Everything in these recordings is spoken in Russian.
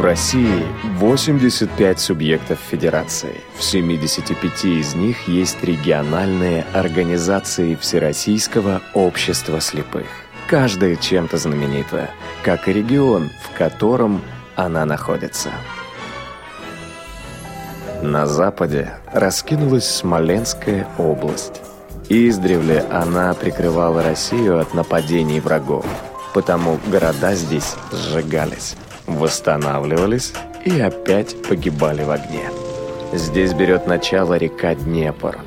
В России 85 субъектов федерации. В 75 из них есть региональные организации Всероссийского общества слепых. Каждая чем-то знаменита, как и регион, в котором она находится. На западе раскинулась Смоленская область. Издревле она прикрывала Россию от нападений врагов, потому города здесь сжигались, восстанавливались и опять погибали в огне. Здесь берет начало река Днепр,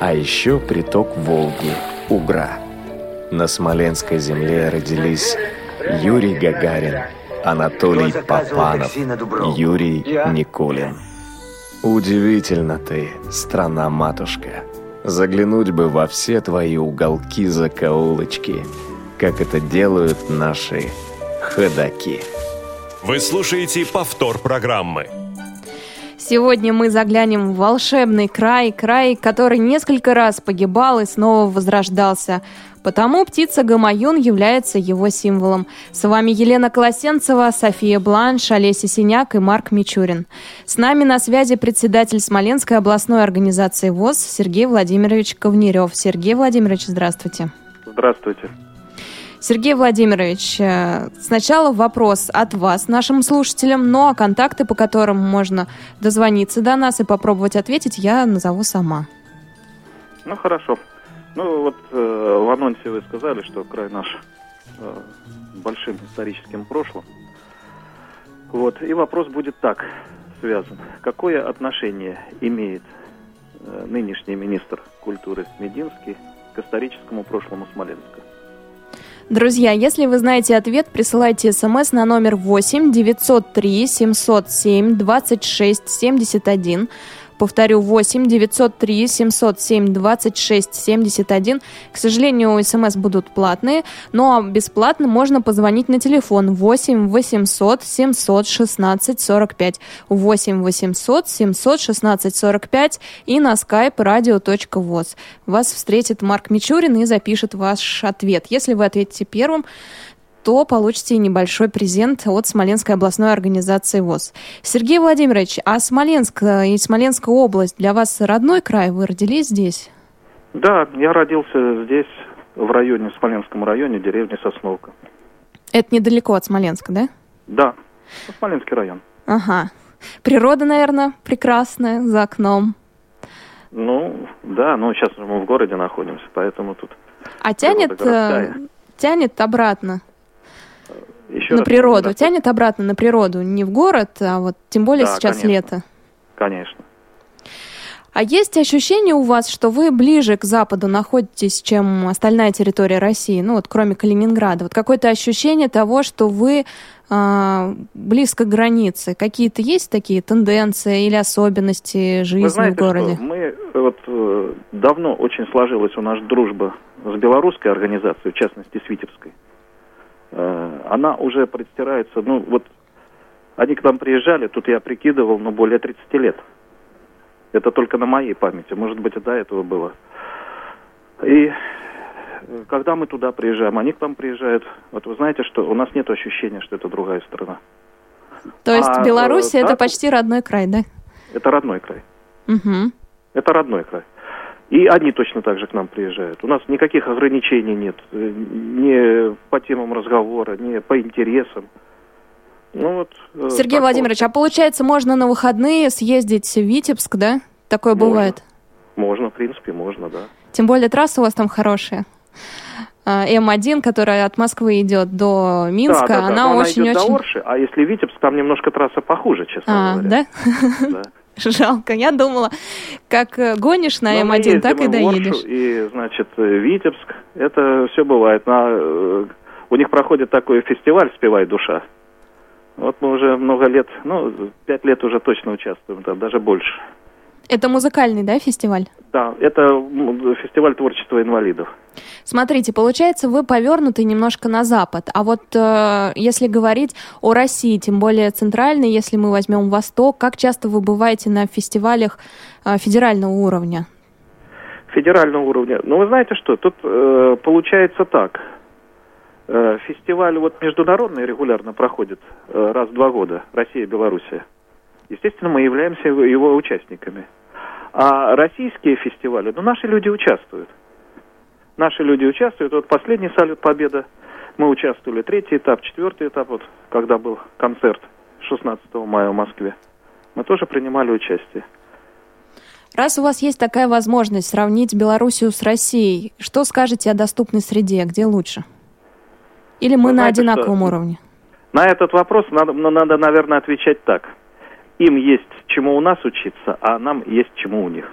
а еще приток Волги, Угра. На Смоленской земле родились Юрий Гагарин, Анатолий Попанов, Юрий Никулин. Удивительно ты, страна-матушка. Заглянуть бы во все твои уголки-закоулочки, как это делают наши ходаки. Вы слушаете повтор программы. Сегодня мы заглянем в волшебный край, край, который несколько раз погибал и снова возрождался. Потому птица Гамаюн является его символом. С вами Елена Колосенцева, София Бланш, Олеся Синяк и Марк Мичурин. С нами на связи председатель Смоленской областной организации ВОЗ Сергей Владимирович Ковнерев. Сергей Владимирович, здравствуйте. Здравствуйте. Сергей Владимирович, э, сначала вопрос от вас, нашим слушателям, но контакты, по которым можно дозвониться до нас и попробовать ответить, я назову сама. Ну, хорошо. Ну, вот э, в анонсе вы сказали, что край наш э, большим историческим прошлым. Вот, и вопрос будет так связан. Какое отношение имеет э, нынешний министр культуры Мединский к историческому прошлому Смоленска? Друзья, если вы знаете ответ, присылайте смс на номер 8 903 707 26 71. Повторю, 8 903 707 26 71. К сожалению, смс будут платные, но бесплатно можно позвонить на телефон 8 800 716 45. 8 800 716 45 и на skype radio.voz. Вас встретит Марк Мичурин и запишет ваш ответ. Если вы ответите первым, то получите небольшой презент от Смоленской областной организации ВОЗ. Сергей Владимирович, а Смоленск э, и Смоленская область для вас родной край? Вы родились здесь? Да, я родился здесь, в районе, в Смоленском районе, деревня Сосновка. Это недалеко от Смоленска, да? Да, Смоленский район. Ага. Природа, наверное, прекрасная за окном. Ну, да, но сейчас мы в городе находимся, поэтому тут... А тянет, э, тянет обратно? Еще на раз, природу. да. Тянет обратно на природу. Не в город, а вот тем более Да, сейчас конечно. лето. Конечно. А есть ощущение у вас, что вы ближе к западу находитесь, чем остальная территория России, ну вот кроме Калининграда? Вот какое-то ощущение того, что вы а, близко к границе. Какие-то есть такие тенденции или особенности жизни Вы знаете, в городе? что мы вот э, давно очень сложилась у нас дружба с белорусской организацией, в частности с Витебской. Э, Она уже простирается, ну вот они к нам приезжали, тут я прикидывал, ну более 30 лет. Это только на моей памяти, может быть и до этого было. И э, когда мы туда приезжаем, они к нам приезжают. Вот вы знаете, что у нас нет ощущения, что это другая страна. То есть а, Беларусь э, это так- почти родной край, да? Это родной край. Угу. Это родной край. И они точно так же к нам приезжают. У нас никаких ограничений нет. э, Ни по темам разговора, ни по интересам. Ну вот. э, Сергей Владимирович, а получается, можно на выходные съездить в Витебск, да? Такое Можно. бывает. вот. Можно, в принципе, можно, да. Тем более трасса у вас там хорошая. А, М1, которая от Москвы идет до Минска, да, да, да. она очень-очень... до Орши, а если Витебск, там немножко трасса похуже, честно А, говоря. да? Да. Жалко. Я думала, как э, гонишь на Но мы М1, так и доедешь. И, значит, э, Витебск, это все бывает. На, э, у них проходит такой фестиваль «Спевай, душа». Вот мы уже много лет, ну, пять лет уже точно участвуем, там, даже больше. Это музыкальный, да, фестиваль? Да, это фестиваль творчества инвалидов. Смотрите, получается, вы повернуты немножко на запад. А вот э, если говорить о России, тем более центральной, если мы возьмем Восток, как часто вы бываете на фестивалях э, федерального уровня? Федерального уровня. Ну, вы знаете что, тут э, получается так. Э, фестиваль вот международный регулярно проходит э, раз в два года. Россия, Белоруссия. Естественно, мы являемся его участниками. А российские фестивали, ну, наши люди участвуют. Наши люди участвуют. Вот последний салют Победа мы участвовали. Третий этап, четвертый этап, вот когда был концерт 16 мая в Москве. Мы тоже принимали участие. Раз у вас есть такая возможность сравнить Белоруссию с Россией, что скажете о доступной среде? Где лучше? Или мы Вы на знаете, одинаковом что? уровне? На этот вопрос надо, надо, наверное, отвечать так. Им есть чему у нас учиться, а нам есть чему у них.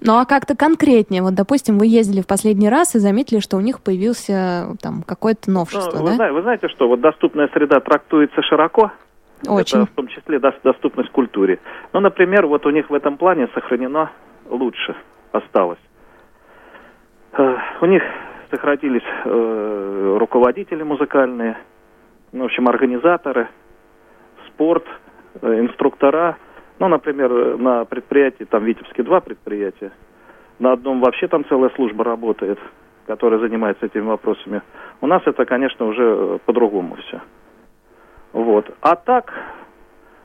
Ну а как-то конкретнее, вот, допустим, вы ездили в последний раз и заметили, что у них появился там какое-то новшество, ну, да? Вы, знаете, вы знаете, что вот доступная среда трактуется широко, очень. Это в том числе доступность культуре. Ну, например, вот у них в этом плане сохранено лучше осталось. Э, у них сохранились э, руководители музыкальные, ну, в общем, организаторы, спорт, э, инструктора. Ну, например, на предприятии, там Витебске два предприятия, на одном вообще там целая служба работает, которая занимается этими вопросами. У нас это, конечно, уже э, по-другому все. Вот. А так,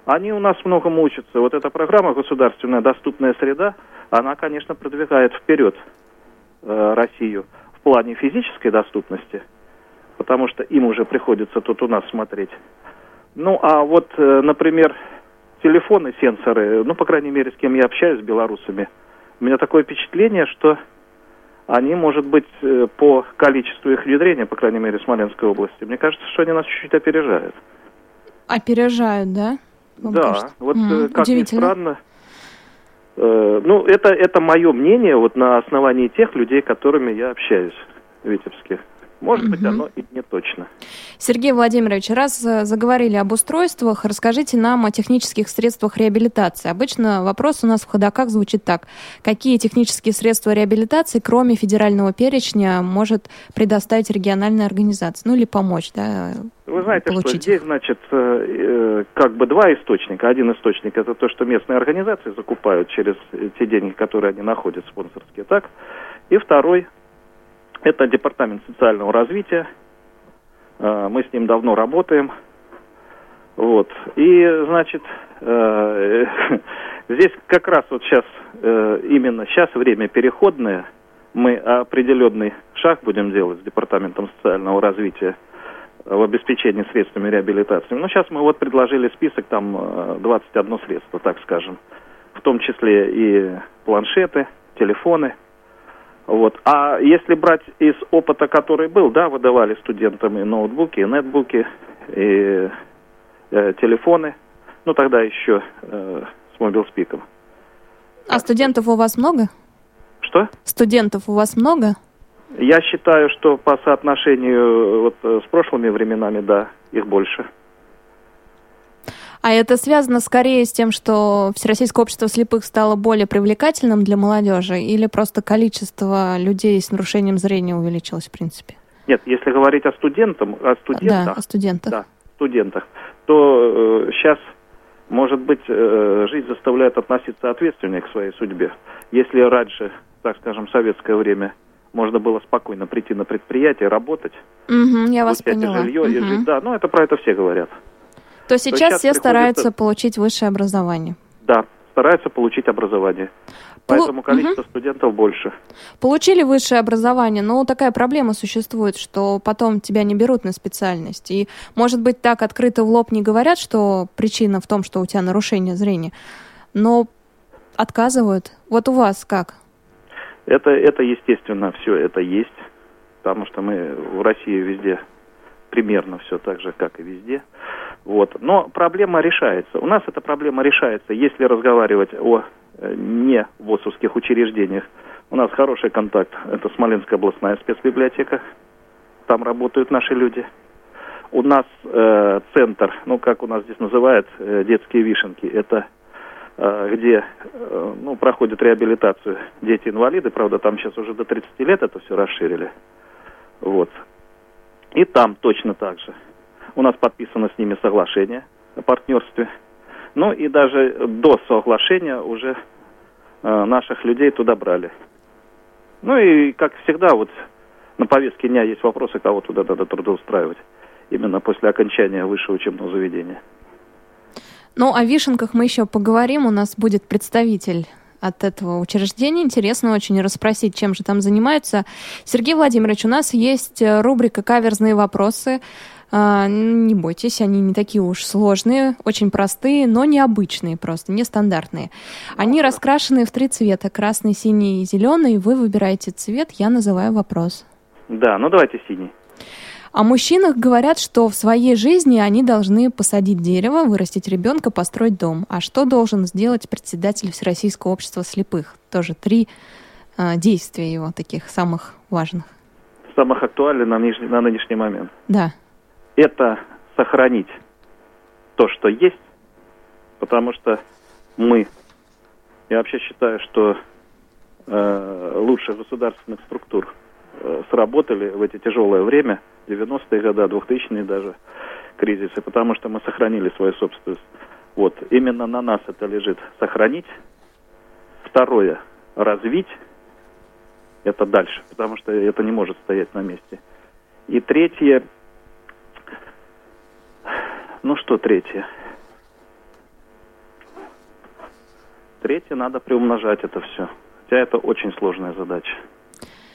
они у нас многому учатся. Вот эта программа «Государственная доступная среда», она, конечно, продвигает вперед э, Россию в плане физической доступности, потому что им уже приходится тут у нас смотреть. Ну, а вот, э, например, телефоны, сенсоры, ну, по крайней мере, с кем я общаюсь, с белорусами, у меня такое впечатление, что они, может быть, э, по количеству их внедрения, по крайней мере, в Смоленской области, мне кажется, что они нас чуть-чуть опережают. Опережают, да? Вам да, кажется? вот mm, как ни странно. Э, ну, это, это мое мнение вот на основании тех людей, которыми я общаюсь в Витебске. Может угу. быть, оно и не точно. Сергей Владимирович, раз э, заговорили об устройствах, расскажите нам о технических средствах реабилитации. Обычно вопрос у нас в ходоках звучит так. Какие технические средства реабилитации, кроме федерального перечня, может предоставить региональная организация? Ну или помочь, да, вы знаете, получить что здесь, значит, э, э, как бы два источника. Один источник это то, что местные организации закупают через те деньги, которые они находят спонсорские, так? И второй это департамент социального развития. Э, мы с ним давно работаем. Вот. И, значит, э, здесь как раз вот сейчас, э, именно сейчас время переходное. Мы определенный шаг будем делать с департаментом социального развития в обеспечении средствами реабилитации. Ну, сейчас мы вот предложили список, там 21 средство, так скажем. В том числе и планшеты, телефоны – вот. А если брать из опыта, который был, да, выдавали студентам и ноутбуки, и нетбуки, и э, телефоны, ну тогда еще э, с мобилспиком. А студентов у вас много? Что? Студентов у вас много? Я считаю, что по соотношению вот, с прошлыми временами, да, их больше. А это связано скорее с тем, что Всероссийское общество слепых стало более привлекательным для молодежи или просто количество людей с нарушением зрения увеличилось в принципе? Нет, если говорить о студентах, о студентах, да, о студентах, да, студентах, то э, сейчас, может быть, э, жизнь заставляет относиться ответственнее к своей судьбе. Если раньше, так скажем, в советское время можно было спокойно прийти на предприятие, работать, угу, я вас поняла. жилье угу. и жить, да, ну это про это все говорят то сейчас, то сейчас все стараются получить высшее образование. Да, стараются получить образование. Поэтому количество угу. студентов больше. Получили высшее образование, но такая проблема существует, что потом тебя не берут на специальность. И, может быть, так открыто в лоб не говорят, что причина в том, что у тебя нарушение зрения, но отказывают. Вот у вас как? Это, это естественно, все это есть, потому что мы в России везде примерно все так же, как и везде. Вот. Но проблема решается. У нас эта проблема решается, если разговаривать о э, не ВОСовских учреждениях. У нас хороший контакт. Это Смоленская областная спецбиблиотека. Там работают наши люди. У нас э, центр, ну как у нас здесь называют, э, детские вишенки. Это э, где э, ну, проходят реабилитацию дети-инвалиды. Правда, там сейчас уже до 30 лет это все расширили. Вот. И там точно так же. У нас подписано с ними соглашение о партнерстве. Ну и даже до соглашения уже э, наших людей туда брали. Ну и, как всегда, вот на повестке дня есть вопросы, кого туда надо трудоустраивать. Именно после окончания высшего учебного заведения. Ну, о вишенках мы еще поговорим. У нас будет представитель от этого учреждения. Интересно очень расспросить, чем же там занимаются. Сергей Владимирович, у нас есть э, рубрика «Каверзные вопросы». А, не бойтесь, они не такие уж сложные, очень простые, но необычные просто, нестандартные. Они раскрашены в три цвета, красный, синий и зеленый. Вы выбираете цвет, я называю вопрос. Да, ну давайте синий. О мужчинах говорят, что в своей жизни они должны посадить дерево, вырастить ребенка, построить дом. А что должен сделать председатель Всероссийского общества слепых? Тоже три э, действия его, таких самых важных. Самых актуальных на, нынешний, на нынешний момент. Да. Это сохранить то, что есть, потому что мы, я вообще считаю, что э, лучших государственных структур э, сработали в эти тяжелое время – 90-е годы, 2000-е даже кризисы, потому что мы сохранили свою собственность. Вот, именно на нас это лежит. Сохранить. Второе, развить. Это дальше, потому что это не может стоять на месте. И третье, ну что третье? Третье, надо приумножать это все. Хотя это очень сложная задача.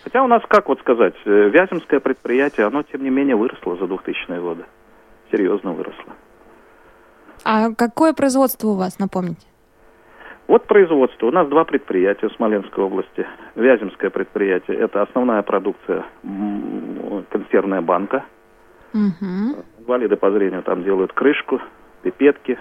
Хотя у нас, как вот сказать, э, Вяземское предприятие, оно, тем не менее, выросло за 2000-е годы. Серьезно выросло. А какое производство у вас, напомните? Вот производство. У нас два предприятия в Смоленской области. Вяземское предприятие – это основная продукция консервная банка. Угу. Инвалиды по зрению там делают крышку, пипетки.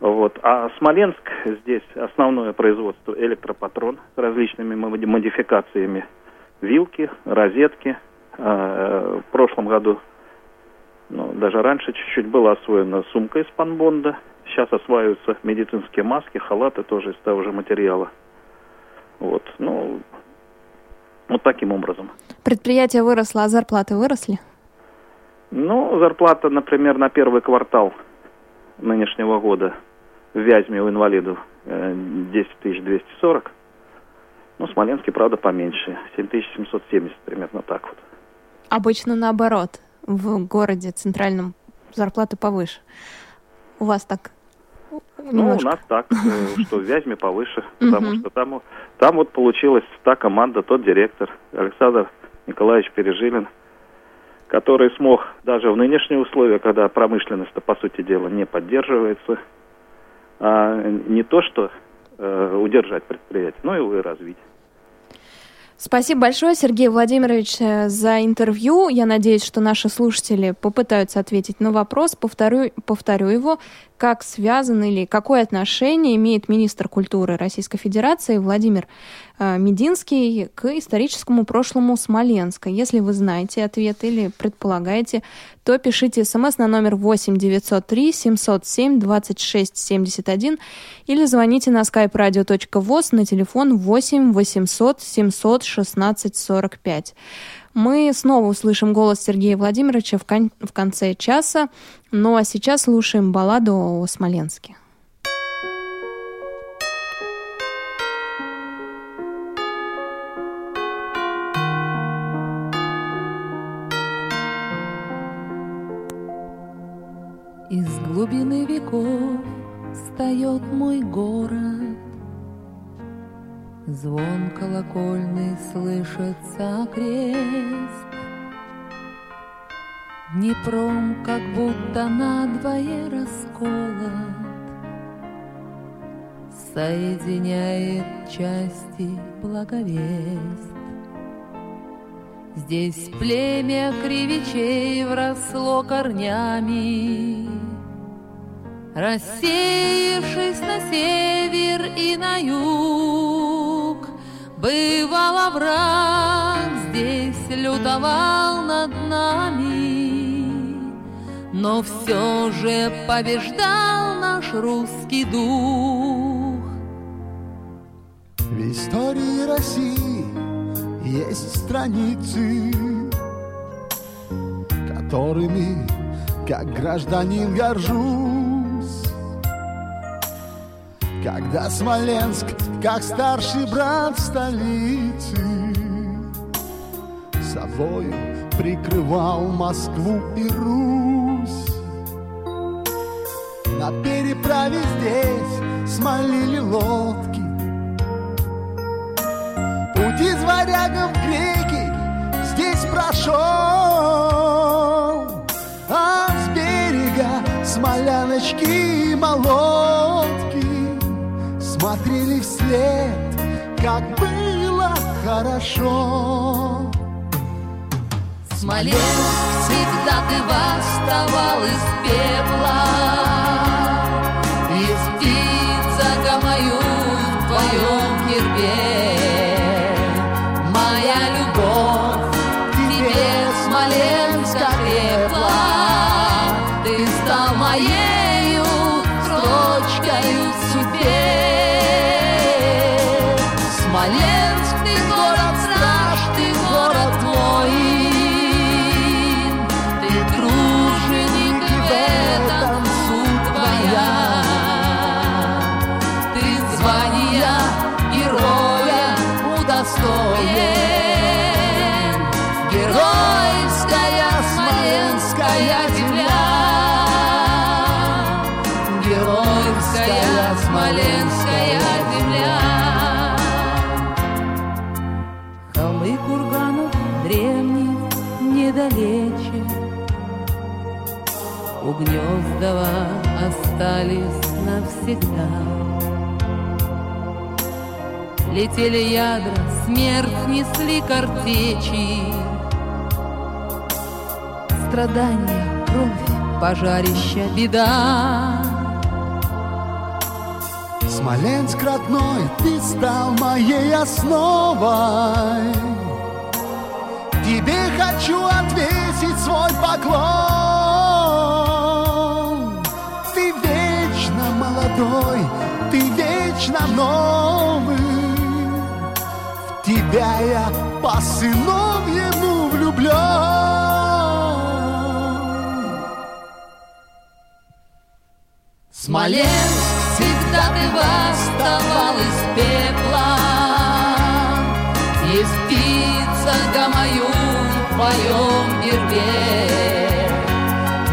Вот. А Смоленск здесь основное производство электропатрон с различными модификациями – вилки, розетки. А, в прошлом году, ну, даже раньше чуть-чуть была освоена сумка из панбонда. Сейчас осваиваются медицинские маски, халаты тоже из того же материала. Вот, ну, вот таким образом. Предприятие выросло, а зарплаты выросли? Ну, зарплата, например, на первый квартал нынешнего года в Вязьме у инвалидов 10 э, 240. Ну, Смоленский, правда, поменьше. 7770 примерно так вот. Обычно наоборот. В городе центральном зарплаты повыше. У вас так? Ну, у нас так, э, что в Вязьме повыше, потому что там, там вот получилась та команда, тот директор, Александр Николаевич Пережилин, который смог даже в нынешние условия, когда промышленность, по сути дела, не поддерживается, а не то что э, удержать предприятие, но его и развить. Спасибо большое, Сергей Владимирович, э, за интервью. Я надеюсь, что наши слушатели попытаются ответить на вопрос. Повторю, повторю его. Как связан или какое отношение имеет министр культуры Российской Федерации Владимир э, Мединский к историческому прошлому Смоленска? Если вы знаете ответ или предполагаете, то пишите смс на номер 8 903 707 26 71 или звоните на skype radio.voz на телефон 8 800 700 16 45. Мы снова услышим голос Сергея Владимировича в, кон- в конце часа, ну а сейчас слушаем балладу о Смоленске. Из глубины веков встает мой город, Звон колокольный слышится крест. Днепром как будто надвое расколот, Соединяет части благовест. Здесь племя кривичей вросло корнями, Рассеявшись на север и на юг, Бывало враг здесь лютовал над нами, Но все же побеждал наш русский дух. В истории России есть страницы, Которыми, как гражданин, горжусь. Когда Смоленск, как старший брат в столице, собою прикрывал Москву и Русь. На переправе здесь смолили лодки. Путь из варягов греки здесь прошел, а с берега смоляночки и молотки смотрели вслед, как было хорошо. Смоленск всегда ты восставал из пепла И птица гомою в твоем гербе Гнездова остались навсегда Летели ядра, смерть несли картечи Страдания, кровь, пожарища, беда Смоленск родной, ты стал моей основой. Тебе хочу отвесить свой поклон. Тебя я по-сыновьему влюблен. Смоленск, всегда ты восставал из пепла. Есть птица гамаю в твоем гербе.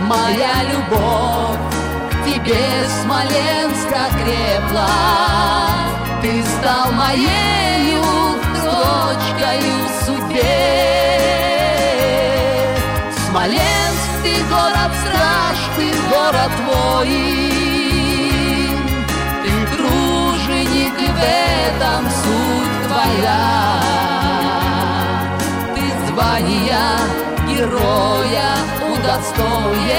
Моя любовь к тебе, Смоленск, окрепла Ты стал моею в судьбе. Смоленск, ты город страж, ты город воин Ты труженик, и в этом суть твоя. Ты звания героя удостоен.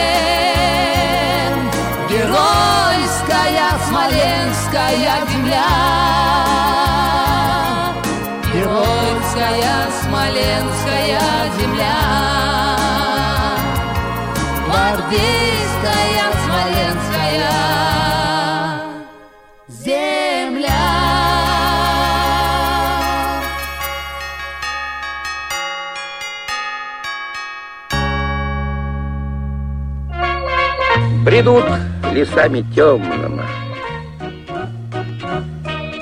Геройская смоленская земля Гвардейская смоленская земля. Бредут лесами темными,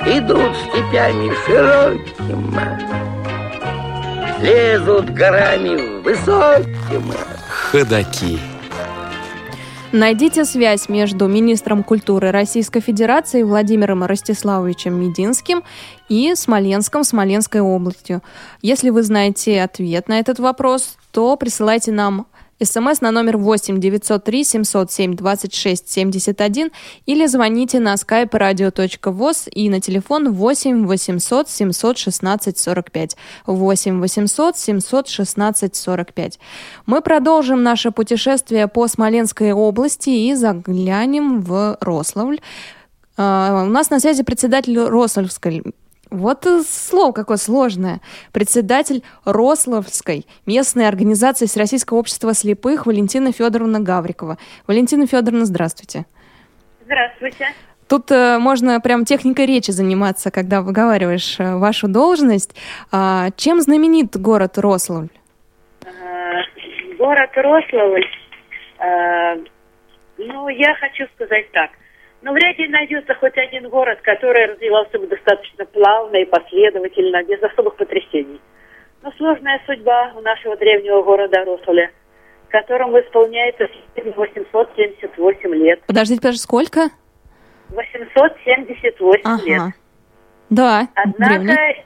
Идут степями широкими, Лезут горами высокими. Ходаки. Найдите связь между министром культуры Российской Федерации Владимиром Ростиславовичем Мединским и Смоленском, Смоленской областью. Если вы знаете ответ на этот вопрос, то присылайте нам СМС на номер 8 903 707 26 71 или звоните на skype radio.voz и на телефон 8 800 716 45. 8 800 716 45. Мы продолжим наше путешествие по Смоленской области и заглянем в Рославль. А, У нас на связи председатель Рославской вот и слово какое сложное. Председатель Рославской местной организации Всероссийского общества слепых Валентина Федоровна Гаврикова. Валентина Федоровна, здравствуйте. Здравствуйте. Тут э, можно прям техникой речи заниматься, когда выговариваешь э, вашу должность. А, чем знаменит город Рославль? Э, Город Рославль, э, ну, я хочу сказать так. Ну, вряд ли найдется хоть один город, который развивался бы достаточно плавно и последовательно, без особых потрясений. Ну, сложная судьба у нашего древнего города Росуля, которому исполняется сегодня 878 лет. Подождите, подождите, сколько? 878 лет. Ага. Да, Однако, древний.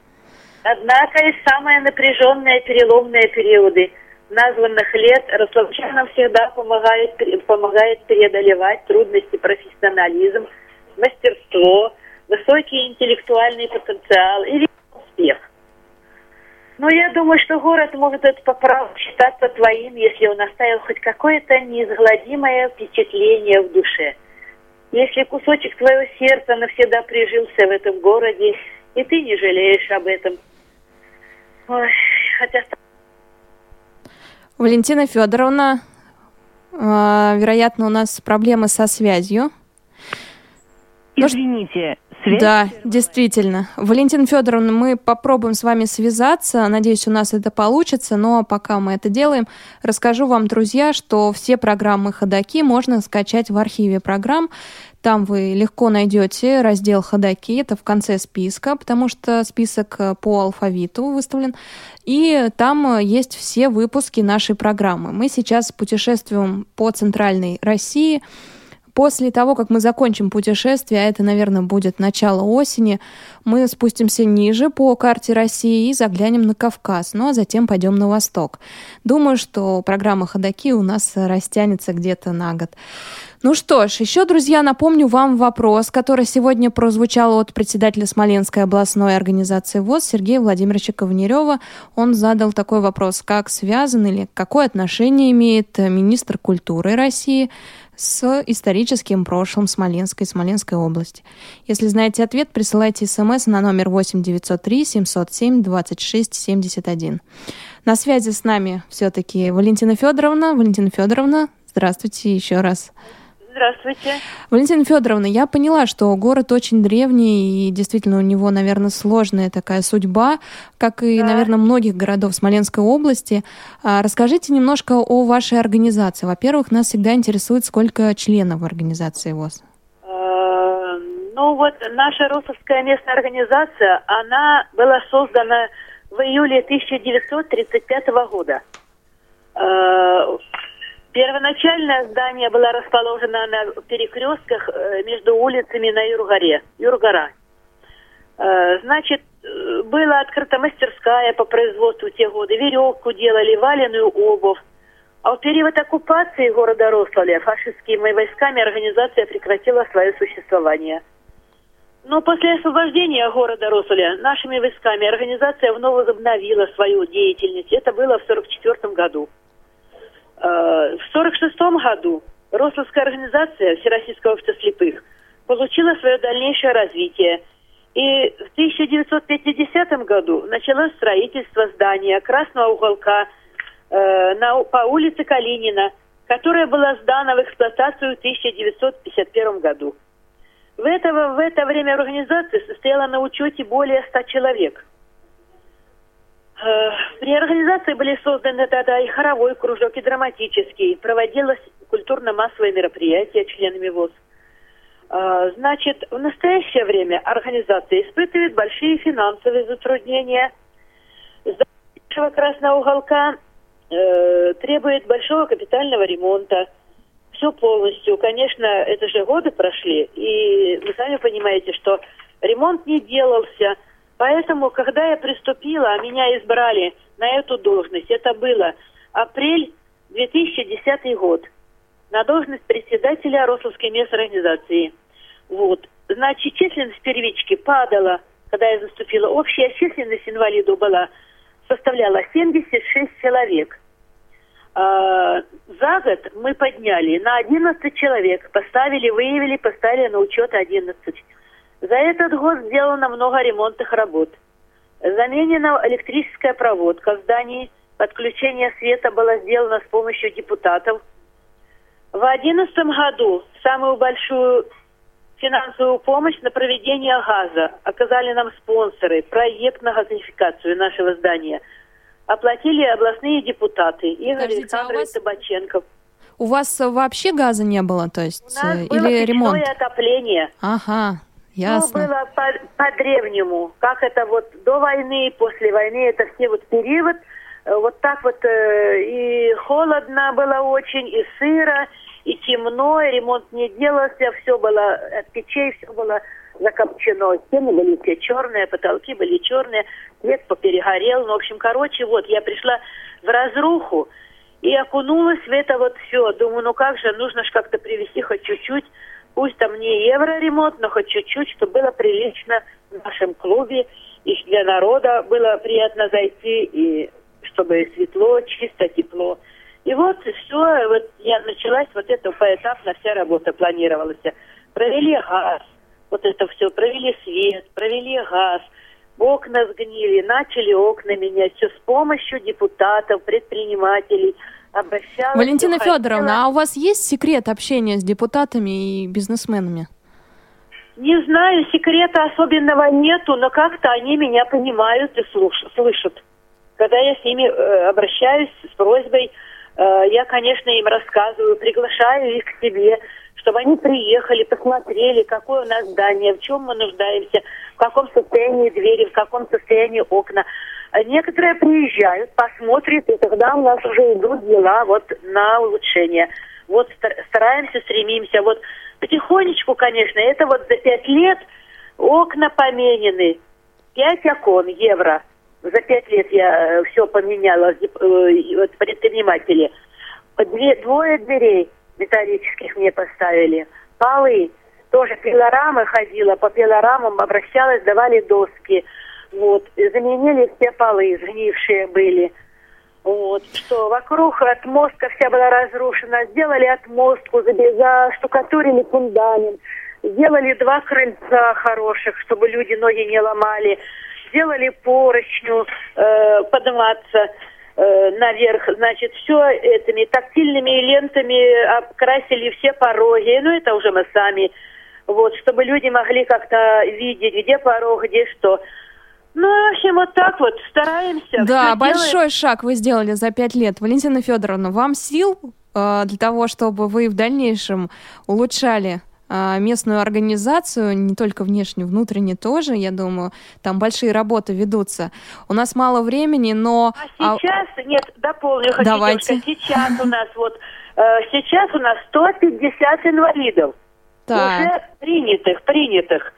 однако и самые напряженные переломные периоды названных лет рославчанам всегда помогает, помогает преодолевать трудности профессионализм, мастерство, высокий интеллектуальный потенциал и успех. Но я думаю, что город может это по праву считаться твоим, если он оставил хоть какое-то неизгладимое впечатление в душе. Если кусочек твоего сердца навсегда прижился в этом городе, и ты не жалеешь об этом. Ой, хотя Валентина Федоровна, а, вероятно, у нас проблемы со связью. Ну Извините, связь Да, действительно. Валентина Федоровна, мы попробуем с вами связаться. Надеюсь, у нас это получится. Но пока мы это делаем, расскажу вам, друзья, что все программы Ходаки можно скачать в архиве программ. Там вы легко найдете раздел Ходаки, это в конце списка, потому что список э, по алфавиту выставлен. И там э, есть все выпуски нашей программы. Мы сейчас путешествуем по центральной России. После того, как мы закончим путешествие, а это, наверное, будет начало осени, мы спустимся ниже по карте России и заглянем на Кавказ, ну а затем пойдем на восток. Думаю, что программа «Ходоки» у нас растянется где-то на год. Ну что ж, еще, друзья, напомню вам вопрос, который сегодня прозвучал от председателя Смоленской областной организации ВОЗ Сергея Владимировича Ковнерева. Он задал такой вопрос, как связан или какое отношение имеет министр культуры России с историческим прошлым Смоленской и Смоленской области. Если знаете ответ, присылайте смс на номер 8 903 707 26 71. На связи с нами все-таки Валентина Федоровна. Валентина Федоровна, здравствуйте еще раз. Здравствуйте. Валентина Федоровна, я поняла, что город очень древний, и действительно у него, наверное, сложная такая судьба, как и, Да. наверное, многих городов Смоленской области. А, Расскажите немножко о вашей организации. Во-первых, нас всегда интересует, сколько членов в организации ВОЗ. Э, Ну вот наша Русовская местная организация, она была создана в июле 1935 года. Первоначальное здание было расположено на перекрестках э, между улицами на Юргаре, Юргара. Э, Значит, э, была открыта мастерская по производству в те годы, веревку делали, валеную обувь. А в период оккупации города Рославля фашистскими войсками организация прекратила свое существование. Но после освобождения города Рославля нашими войсками организация вновь возобновила свою деятельность. Это было в 1944 году. Э, В 1946 году Рославская организация Всероссийского общества слепых получила свое дальнейшее развитие. И в 1950 году началось строительство здания Красного уголка э, на, по улице Калинина, которая была сдана в эксплуатацию в 1951 году. В это, в это время организация состояла на учете более 100 человек. Э, При организации были созданы тогда и хоровой кружок, и драматический. Проводилось культурно-массовые мероприятия членами ВОЗ. Э, Значит, в настоящее время организация испытывает большие финансовые затруднения. Здание Красного уголка э, требует большого капитального ремонта. Все полностью. Конечно, это же годы прошли, и вы сами понимаете, что ремонт не делался. Поэтому, когда я приступила, а меня избрали на эту должность, это было апрель 2010 год, на должность председателя Рословской местной организации. Вот. Значит, численность первички падала, когда я заступила. Общая численность инвалидов была, составляла 76 человек. А, за год мы подняли на 11 человек, поставили, выявили, поставили на учет 11. За этот год сделано много ремонтных работ. Заменена электрическая проводка в здании, подключение света было сделано с помощью депутатов. В 2011 году самую большую финансовую помощь на проведение газа оказали нам спонсоры, проект на газификацию нашего здания. Оплатили областные депутаты Игорь Подождите, а у Александрович вас- Табаченков. У вас э, вообще газа не было, то есть, У нас э, было или печное ремонт? отопление. Ага, Ясно. Ну, было по, по-древнему. Как это вот до войны, после войны, это все вот период. э, Вот так вот э, и холодно было очень, и сыро, и темно, и ремонт не делался, все было от печей, все было закопчено. Стены были все черные, потолки были черные, свет поперегорел. Ну, в общем, короче, вот я пришла в разруху и окунулась в это вот все. Думаю, ну как же, нужно же как-то привести хоть чуть-чуть Пусть там не евроремонт, но хоть чуть-чуть, чтобы было прилично в нашем клубе, и для народа было приятно зайти, и чтобы светло, чисто, тепло. И вот все, вот я началась вот это поэтапно, вся работа планировалась. Провели газ, вот это все, провели свет, провели газ, окна сгнили, начали окна менять, все с помощью депутатов, предпринимателей, обращалась. Валентина хотела. Федоровна, а у вас есть секрет общения с депутатами и бизнесменами? Не знаю, секрета особенного нету, но как-то они меня понимают и слуш- слышат. Когда я с ними э, обращаюсь с просьбой, э, я, конечно, им рассказываю, приглашаю их к себе, чтобы они приехали, посмотрели, какое у нас здание, в чем мы нуждаемся, в каком состоянии двери, в каком состоянии окна. Некоторые приезжают, посмотрят, и тогда у нас уже идут дела вот на улучшение. Вот стар- стараемся, стремимся. Вот потихонечку, конечно, это вот за пять лет окна поменены. Пять окон евро. За пять лет я все поменяла, э, вот предприниматели. Две, двое дверей металлических мне поставили. Полы. Тоже пилорамы ходила, по пилорамам обращалась, давали доски. Вот. Заменили все полы, сгнившие были. Вот, что вокруг отмостка вся была разрушена. Сделали отмостку, заштукатурили фундамент. Сделали два крыльца хороших, чтобы люди ноги не ломали. Сделали поручню э, подниматься э, наверх. Значит, все этими тактильными лентами обкрасили все пороги. Ну, это уже мы сами. Вот, чтобы люди могли как-то видеть, где порог, где что. Ну, в общем, вот так вот стараемся. Да, большой делаем. шаг вы сделали за пять лет. Валентина Федоровна, вам сил э, для того, чтобы вы в дальнейшем улучшали э, местную организацию, не только внешне, внутренне тоже, я думаю, там большие работы ведутся. У нас мало времени, но... А сейчас, нет, дополню, хочу Давайте. девушка, сейчас у нас вот, э, сейчас у нас 150 инвалидов. Так. Уже принятых, принятых.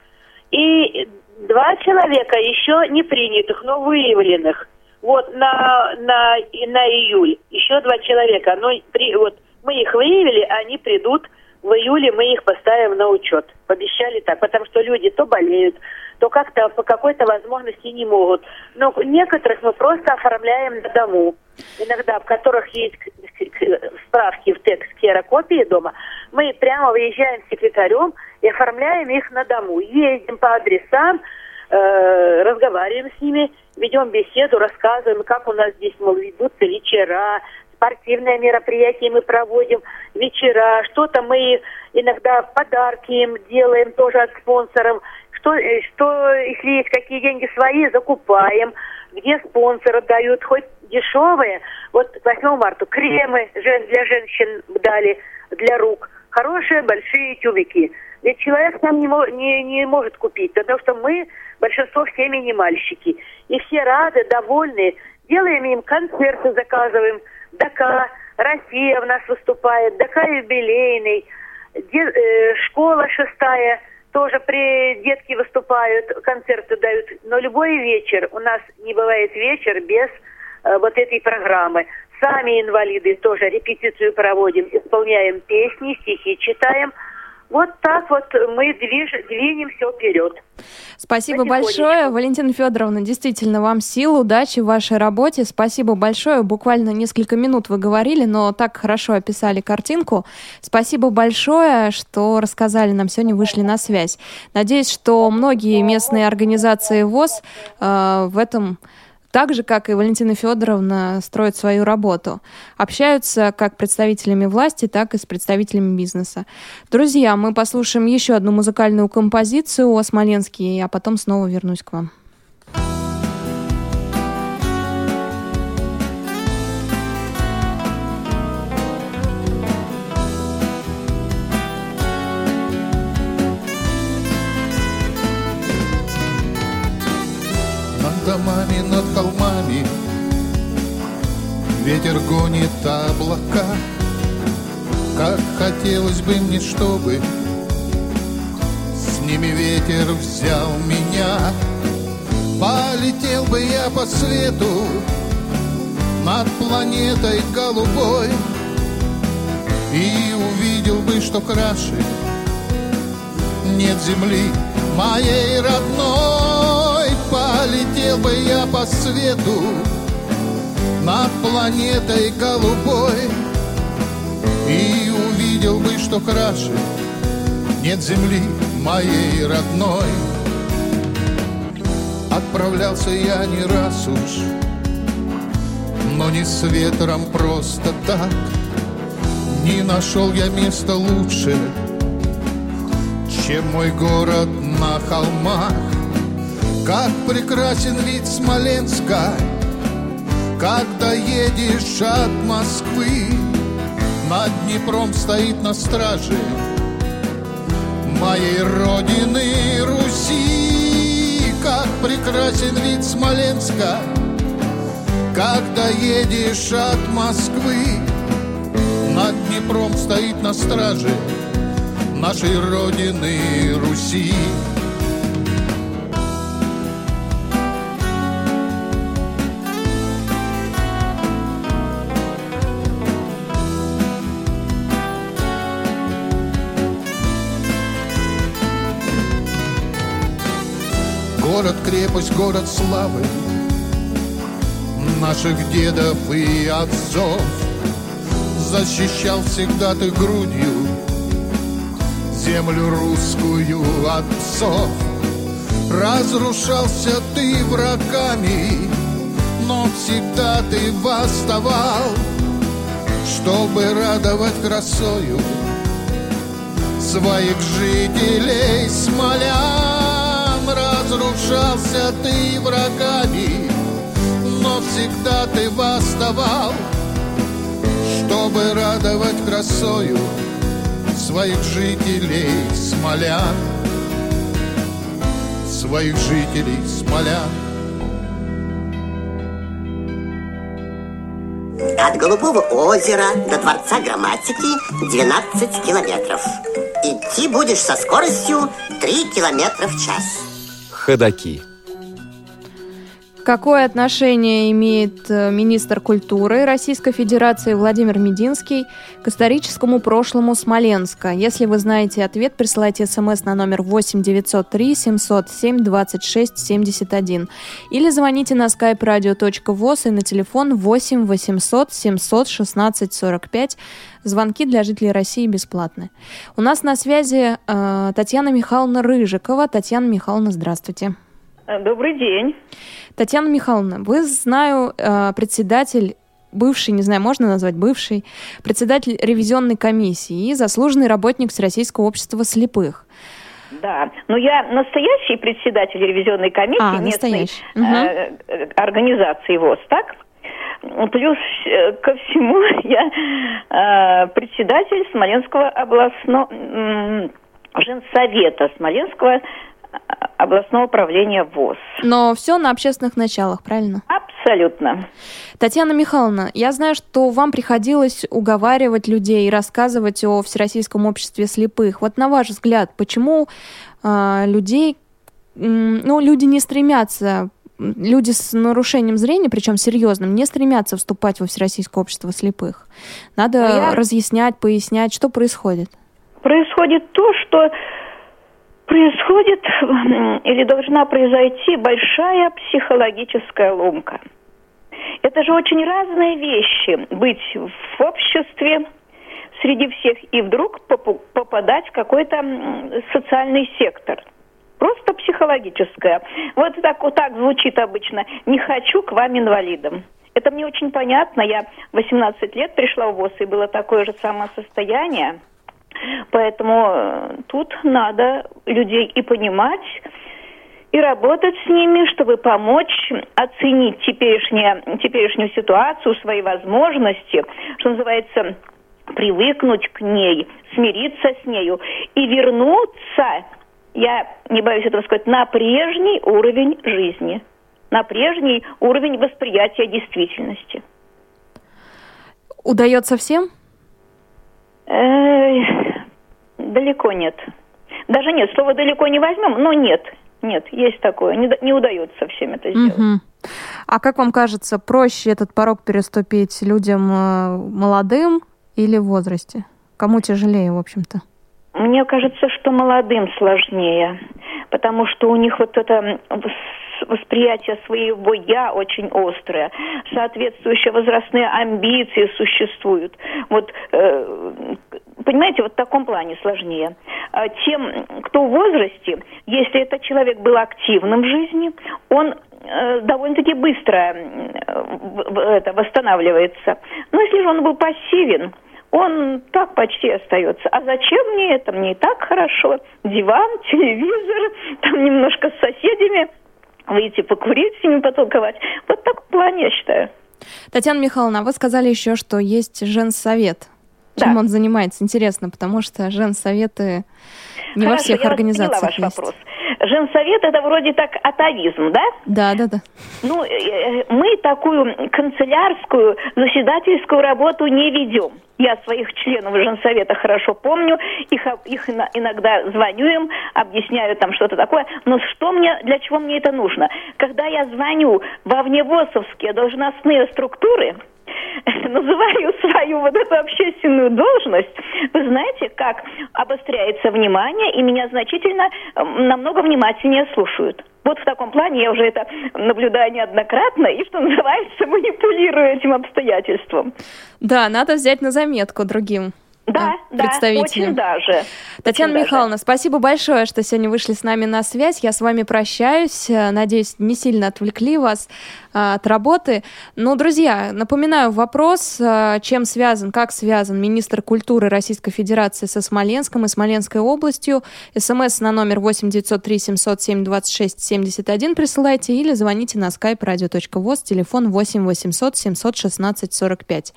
И два человека еще не принятых, но выявленных. Вот на, на, на июль. Еще два человека. Но при, вот мы их выявили, они придут в июле, мы их поставим на учет. Пообещали так, потому что люди то болеют, то как-то по какой-то возможности не могут. Но некоторых мы просто оформляем на дому. Иногда, в которых есть справки в текст ксерокопии дома, мы прямо выезжаем с секретарем и оформляем их на дому. Ездим по адресам, э, разговариваем с ними, ведем беседу, рассказываем, как у нас здесь, мол, ведутся вечера, спортивные мероприятия мы проводим, вечера, что-то мы иногда подарки им делаем тоже от спонсоров, что, э, что если есть какие деньги свои, закупаем, где спонсоры дают, хоть дешевые, вот к 8 марта кремы для женщин дали, для рук, хорошие большие тюбики. Ведь человек нам не, не, не может купить, потому что мы, большинство в семьи не мальчики. И все рады, довольны. Делаем им концерты, заказываем. ДК, Россия у нас выступает, ДК юбилейный, Де- э, школа шестая, тоже при детки выступают, концерты дают. Но любой вечер, у нас не бывает вечер без э, вот этой программы. Сами инвалиды тоже репетицию проводим, исполняем песни, стихи читаем. Вот так вот мы движ, двинем все вперед. Спасибо большое, Валентина Федоровна. Действительно, вам сил, удачи в вашей работе. Спасибо большое. Буквально несколько минут вы говорили, но так хорошо описали картинку. Спасибо большое, что рассказали нам сегодня, вышли на связь. Надеюсь, что многие местные организации ВОЗ э, в этом так же, как и Валентина Федоровна, строят свою работу. Общаются как представителями власти, так и с представителями бизнеса. Друзья, мы послушаем еще одну музыкальную композицию о Смоленске, а потом снова вернусь к вам. Домами над холмами. Ветер гонит облака. Как хотелось бы мне, чтобы С ними ветер взял меня. Полетел бы я по свету Над планетой голубой И увидел бы, что краше Нет земли моей родной Полетел бы я по свету Над планетой голубой И увидел бы, что краше Нет земли моей родной. Отправлялся я не раз уж Но не с ветром просто так. Не нашел я места лучше Чем мой город на холмах Как прекрасен вид Смоленска Когда едешь от Москвы. Над Днепром стоит на страже Моей родины Руси. Как прекрасен вид Смоленска Когда едешь от Москвы. Над Днепром стоит на страже Нашей родины Руси Город-крепость, город славы. Наших дедов и отцов Защищал всегда ты грудью Землю русскую от псов Разрушался ты врагами Но всегда ты восставал Чтобы радовать красою Своих жителей смолян Разрушался ты врагами Но всегда ты восставал Чтобы радовать красою Своих жителей смолян Своих жителей смолян От Голубого озера до Дворца грамматики 12 километров. Идти будешь со скоростью 3 километра в час. Ходаки. Какое отношение имеет э, министр культуры Российской Федерации Владимир Мединский к историческому прошлому Смоленска? Если вы знаете ответ, присылайте смс на номер 8 903 707 26 71 или звоните на skype radio.voz и на телефон 8 800 700 16 45. Звонки для жителей России бесплатны. У нас на связи э, Татьяна Михайловна Рыжикова. Татьяна Михайловна, здравствуйте. Добрый день. Татьяна Михайловна, вы, знаю, э, председатель бывший, не знаю, можно назвать бывший, председатель ревизионной комиссии и заслуженный работник Всероссийского общества слепых. Да, но я настоящий председатель ревизионной комиссии А, местной настоящий. э, э, организации ВОЗ, так? Плюс э, ко всему я э, председатель Смоленского областного м, женсовета Смоленского э, областного управления ВОЗ. Но все на общественных началах, правильно? Абсолютно. Татьяна Михайловна, я знаю, что вам приходилось уговаривать людей и рассказывать о Всероссийском обществе слепых. Вот на ваш взгляд, почему э, людей, м, ну, люди не стремятся, люди с нарушением зрения, причем серьезным, не стремятся вступать во Всероссийское общество слепых? Надо Ну, я- разъяснять, пояснять, что происходит. Происходит то, что происходит или должна произойти большая психологическая ломка. Это же очень разные вещи быть в обществе среди всех и вдруг попадать в какой-то социальный сектор. Просто психологическое. Вот так вот так звучит обычно. Не хочу к вам инвалидам. Это мне очень понятно. Я 18 лет пришла в ВОЗ, и было такое же самое состояние. Поэтому э, тут надо людей и понимать, и работать с ними, чтобы помочь оценить теперешнее, теперешнюю ситуацию, свои возможности, что называется, привыкнуть к ней, смириться с нею и вернуться, я не боюсь этого сказать, на прежний уровень жизни. на прежний уровень восприятия действительности. Удается всем? Далеко нет. Даже нет, слово далеко не возьмем, но нет, нет, есть такое. Не, не удается всем это сделать. Мгм. А как вам кажется, проще этот порог переступить людям э, молодым или в возрасте? Кому тяжелее, в общем-то? Мне кажется, что молодым сложнее, потому что у них вот это восприятие своего «я» очень острое. Соответствующие возрастные амбиции существуют. Вот, э, понимаете, вот в таком плане сложнее. А Тем, кто в возрасте, если этот человек был активным в жизни, он э, довольно-таки быстро в- это, восстанавливается. Но если же он был пассивен, он так почти остается. А зачем мне это? Мне и так хорошо. Диван, телевизор, там немножко с соседями, выйти покурить с ними, потолковать. Вот так в плане, я считаю. Татьяна Михайловна, а вы сказали еще, что есть женсовет. Чем он занимается? Интересно, потому что женсоветы не во Хорошо, всех я организациях ваш есть. вопрос. Женсовет это вроде так атовизм, да? Да, да, да. Ну, э, э, мы такую канцелярскую, заседательскую работу не ведем. Я своих членов женсовета хорошо помню, их, их ино- иногда звоню им, объясняю там что-то такое. Но что мне, для чего мне это нужно? Когда я звоню во вневосовские должностные структуры, называю свою вот эту общественную должность, вы знаете, как обостряется внимание, и меня значительно м, намного внимательнее слушают. Вот в таком плане я уже это наблюдаю неоднократно и, что называется, манипулирую этим обстоятельством. Да, надо взять на заметку другим Да, э, да, представителям. очень даже. Татьяна Очень даже. Михайловна, спасибо большое, что сегодня вышли с нами на связь. Я с вами прощаюсь. Э, Надеюсь, не сильно отвлекли вас от работы. Ну, друзья, напоминаю вопрос, а, чем связан, как связан министр культуры Российской Федерации со Смоленском и Смоленской областью. СМС на номер 8 903 707 26 71 присылайте или звоните на skype radio.voz, телефон 8 800 716 45.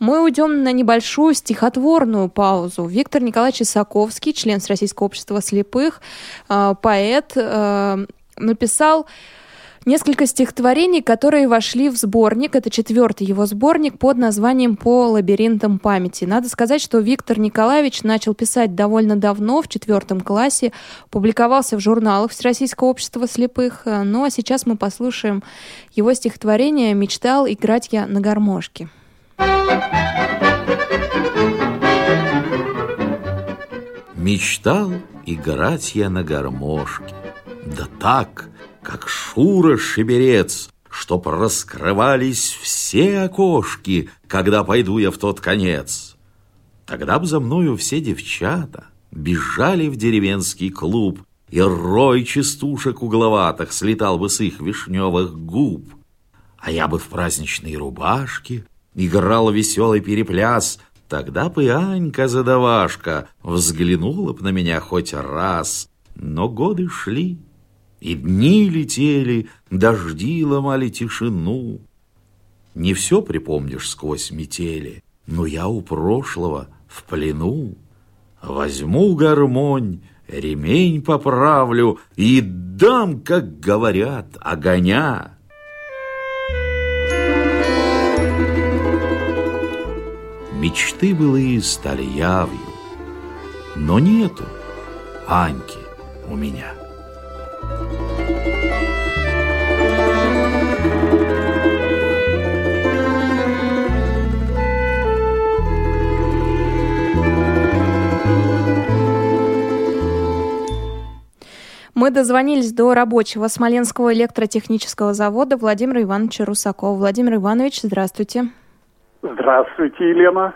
Мы уйдем на небольшую стихотворную паузу. Виктор Николаевич Исаковский, член Российского общества слепых, э, поэт, написал несколько стихотворений, которые вошли в сборник. Это четвертый его сборник под названием «По лабиринтам памяти». Надо сказать, что Виктор Николаевич начал писать довольно давно, в четвертом классе, публиковался в журналах Всероссийского общества слепых. Ну а сейчас мы послушаем его стихотворение «Мечтал играть я на гармошке». Мечтал играть я на гармошке, да так, как Шура Шиберец, чтоб раскрывались все окошки, когда пойду я в тот конец. Тогда б за мною все девчата бежали в деревенский клуб, и рой частушек угловатых слетал бы с их вишневых губ. А я бы в праздничной рубашке играл веселый перепляс, Тогда бы Анька-задавашка взглянула б на меня хоть раз. Но годы шли, и дни летели, дожди ломали тишину. Не все припомнишь сквозь метели, но я у прошлого в плену. Возьму гармонь, ремень поправлю и дам, как говорят, огоня. Мечты былые стали явью, но нету Аньки у меня. Мы дозвонились до рабочего Смоленского электротехнического завода Владимира Ивановича Русакова. Владимир Иванович, здравствуйте. Здравствуйте, Елена.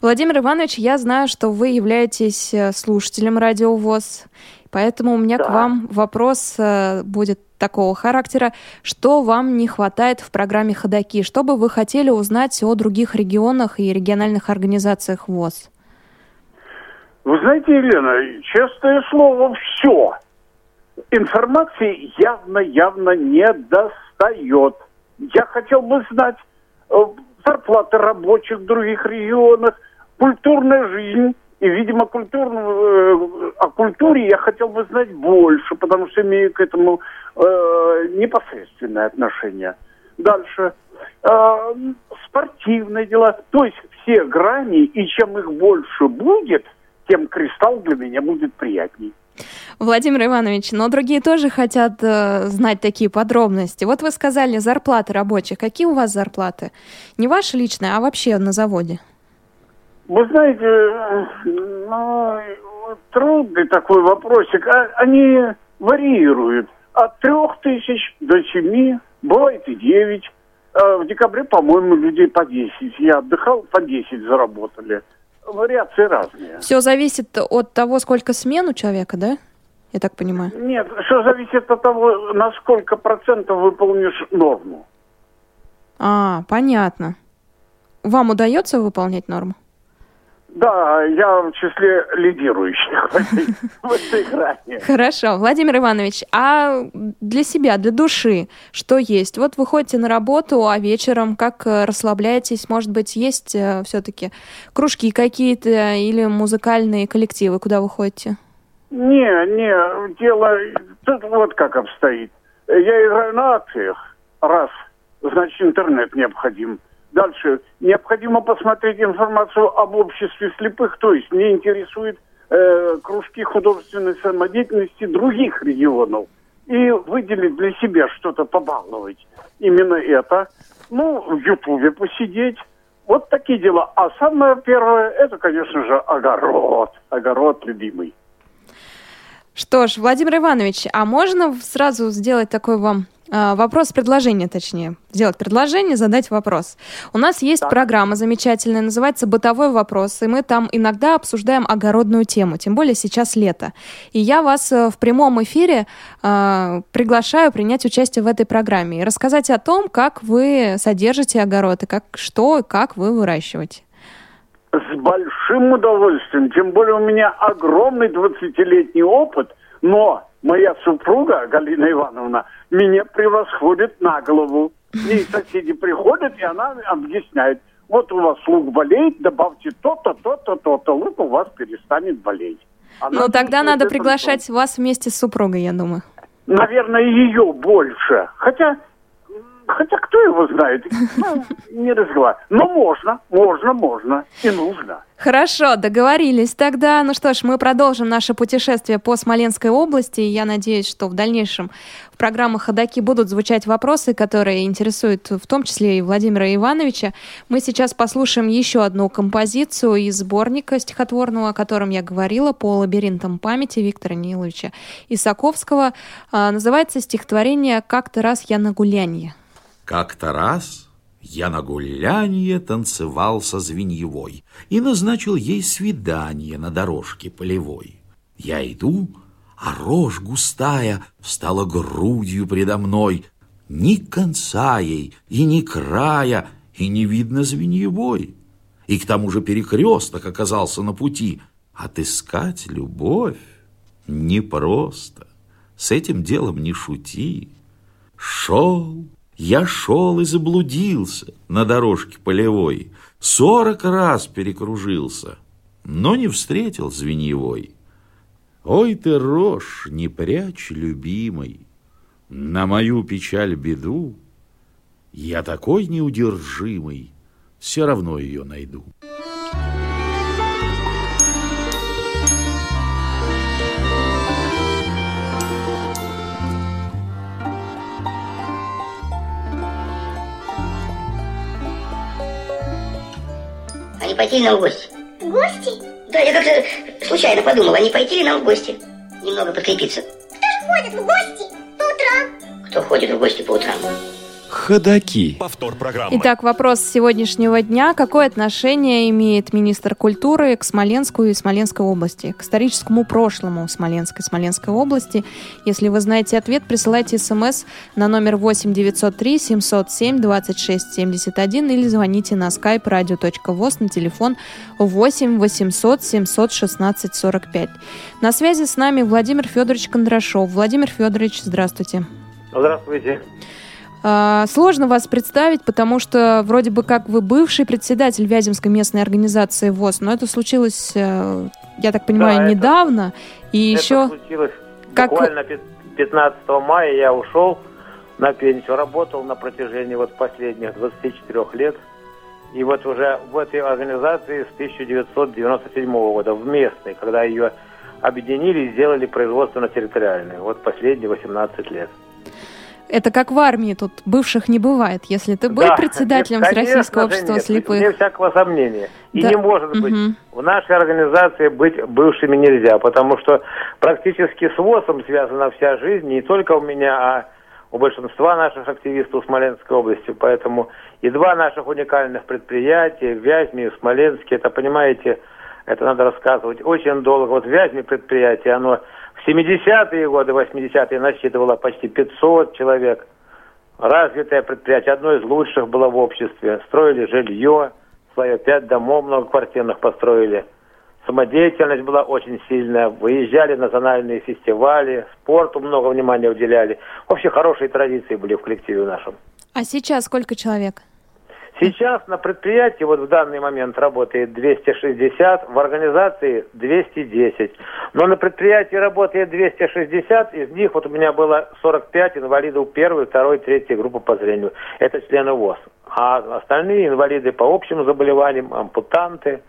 Владимир Иванович, я знаю, что вы являетесь э, слушателем Радио ВОЗ, поэтому у меня к вам вопрос э, будет такого характера. Что вам не хватает в программе «Ходоки»? Что бы вы хотели узнать о других регионах и региональных организациях ВОЗ? Вы знаете, Елена, честное слово, все. Информации явно-явно не достает. Я хотел бы знать э, зарплаты рабочих в других регионах, культурная жизнь И, видимо, культурную, э, о культуре я хотел бы знать больше, потому что имею к этому э, непосредственное отношение. Дальше. Э, спортивные дела. То есть все грани, и чем их больше будет, тем кристалл для меня будет приятней. Владимир Иванович, но другие тоже хотят э, знать такие подробности. Вот вы сказали зарплаты рабочих. Какие у вас зарплаты? Не ваши личные, а вообще на заводе? Вы знаете, ну, трудный такой вопросик. А, они варьируют от трех тысяч до семи, бывает и девять. А в декабре, по-моему, людей по десять. Я отдыхал, по десять заработали. Вариации разные. Все зависит от того, сколько смен у человека, да? Я так понимаю. Нет, все зависит от того, на сколько процентов выполнишь норму. А, понятно. Вам удается выполнять норму? Да, я в числе лидирующих в этой, в этой. Хорошо. Владимир Иванович, а для себя, для души, что есть? Вот вы ходите на работу, а вечером как э, расслабляетесь? Может быть, есть э, все-таки кружки какие-то или музыкальные коллективы, куда вы ходите? Не, не, дело тут вот как обстоит. Я играю на акциях, раз, значит, интернет необходим. Дальше, необходимо посмотреть информацию об обществе слепых, то есть мне интересует э, кружки художественной самодеятельности других регионов и выделить для себя что-то побаловать. Именно это. Ну, в Ютубе посидеть. Вот такие дела. А самое первое, это, конечно же, огород. Огород любимый. Что ж, Владимир Иванович, а можно сразу сделать такой вам а, вопрос, предложение, точнее. Сделать предложение, задать вопрос. У нас есть Так. программа замечательная, называется «Бытовой вопрос», и мы там иногда обсуждаем огородную тему, тем более сейчас лето. И я вас э, в прямом эфире э, приглашаю принять участие в этой программе и рассказать о том, как вы содержите огород, и как, что и как вы выращиваете. С большим удовольствием. Тем более у меня огромный 20-летний опыт, но моя супруга, Галина Ивановна, меня превосходит на голову. Ей соседи приходят, и она объясняет. Вот у вас лук болеет, добавьте то-то, то-то, то-то. Лук у вас перестанет болеть. Она Ну, тогда надо приглашать вас вместе с супругой, я думаю. Наверное, ее больше. Хотя, хотя кто его знает? Ну, не разговаривай. Но можно, можно, можно и нужно. Хорошо, договорились тогда. Ну что ж, мы продолжим наше путешествие по Смоленской области. Я надеюсь, что в дальнейшем в программах «Ходоки» будут звучать вопросы, которые интересуют в том числе и Владимира Ивановича. Мы сейчас послушаем еще одну композицию из сборника стихотворного, о котором я говорила, по лабиринтам памяти Виктора Ниловича Исаковского. А, Называется стихотворение «Как-то раз я на гулянье». Как-то раз я на гулянье танцевал со Звеньевой и назначил ей свидание на дорожке полевой. Я иду, а рожь густая встала грудью предо мной. Ни конца ей и ни края, и не видно Звеньевой. И к тому же перекресток оказался на пути. Отыскать любовь непросто. С этим делом не шути. Шел, я шел и заблудился на дорожке полевой. Сорок раз перекружился, но не встретил звеньевой. Ой ты, рожь, не прячь, любимый, на мою печаль беду. Я такой неудержимый, все равно ее найду. Не пойти ли нам в гости? Гости? Да, я как-то случайно подумал, а не пойти ли нам в гости? Немного подкрепиться. Кто же ходит в гости по утрам? Кто ходит в гости по утрам? Ходаки. Повтор программы. Итак, вопрос сегодняшнего дня. Какое отношение имеет министр культуры к Смоленску и Смоленской области, к историческому прошлому Смоленской Смоленской области? Если вы знаете ответ, присылайте смс на номер 8 903 707 26 71 или звоните на skype radio.voz на телефон 8 800 716 45. На связи с нами Владимир Федорович Кондрашов. Владимир Федорович, здравствуйте. Здравствуйте. А, Сложно вас представить, потому что вроде бы как вы бывший председатель Вяземской местной организации ВОЗ, но это случилось, э, я так понимаю, Да, это- недавно. И Это еще случилось как буквально пи- 15 мая я ушел на пенсию, работал на протяжении вот последних 24 лет. И вот уже в этой организации с 1997 года, в местной, когда ее объединили и сделали производственно-территориальной. Вот последние 18 лет. Это как в армии, тут бывших не бывает. Если ты был Да, председателем нет, Всероссийского общества нет, слепых. Вне всякого сомнения. И Да, не может быть. мгм. В нашей организации быть бывшими нельзя, потому что практически с ВОЗом связана вся жизнь, не только у меня, а у большинства наших активистов Смоленской области. Поэтому и два наших уникальных предприятия, в Вязьме и в Смоленске, это, понимаете, это надо рассказывать очень долго. Вот в Вязьме предприятие, оно в 70-е годы, 80-е насчитывало почти 500 человек. Развитое предприятие, одно из лучших было в обществе. Строили жилье, свое пять домов многоквартирных построили. Самодеятельность была очень сильная. Выезжали на национальные фестивали, спорту много внимания уделяли. Вообще хорошие традиции были в коллективе нашем. А сейчас сколько человек? Сейчас на предприятии вот в данный момент работает 260, в организации 210. Но на предприятии работает 260, из них вот у меня было 45 инвалидов первой, второй, третьей группы по зрению. Это члены ВОЗ. А остальные инвалиды по общим заболеваниям, ампутанты,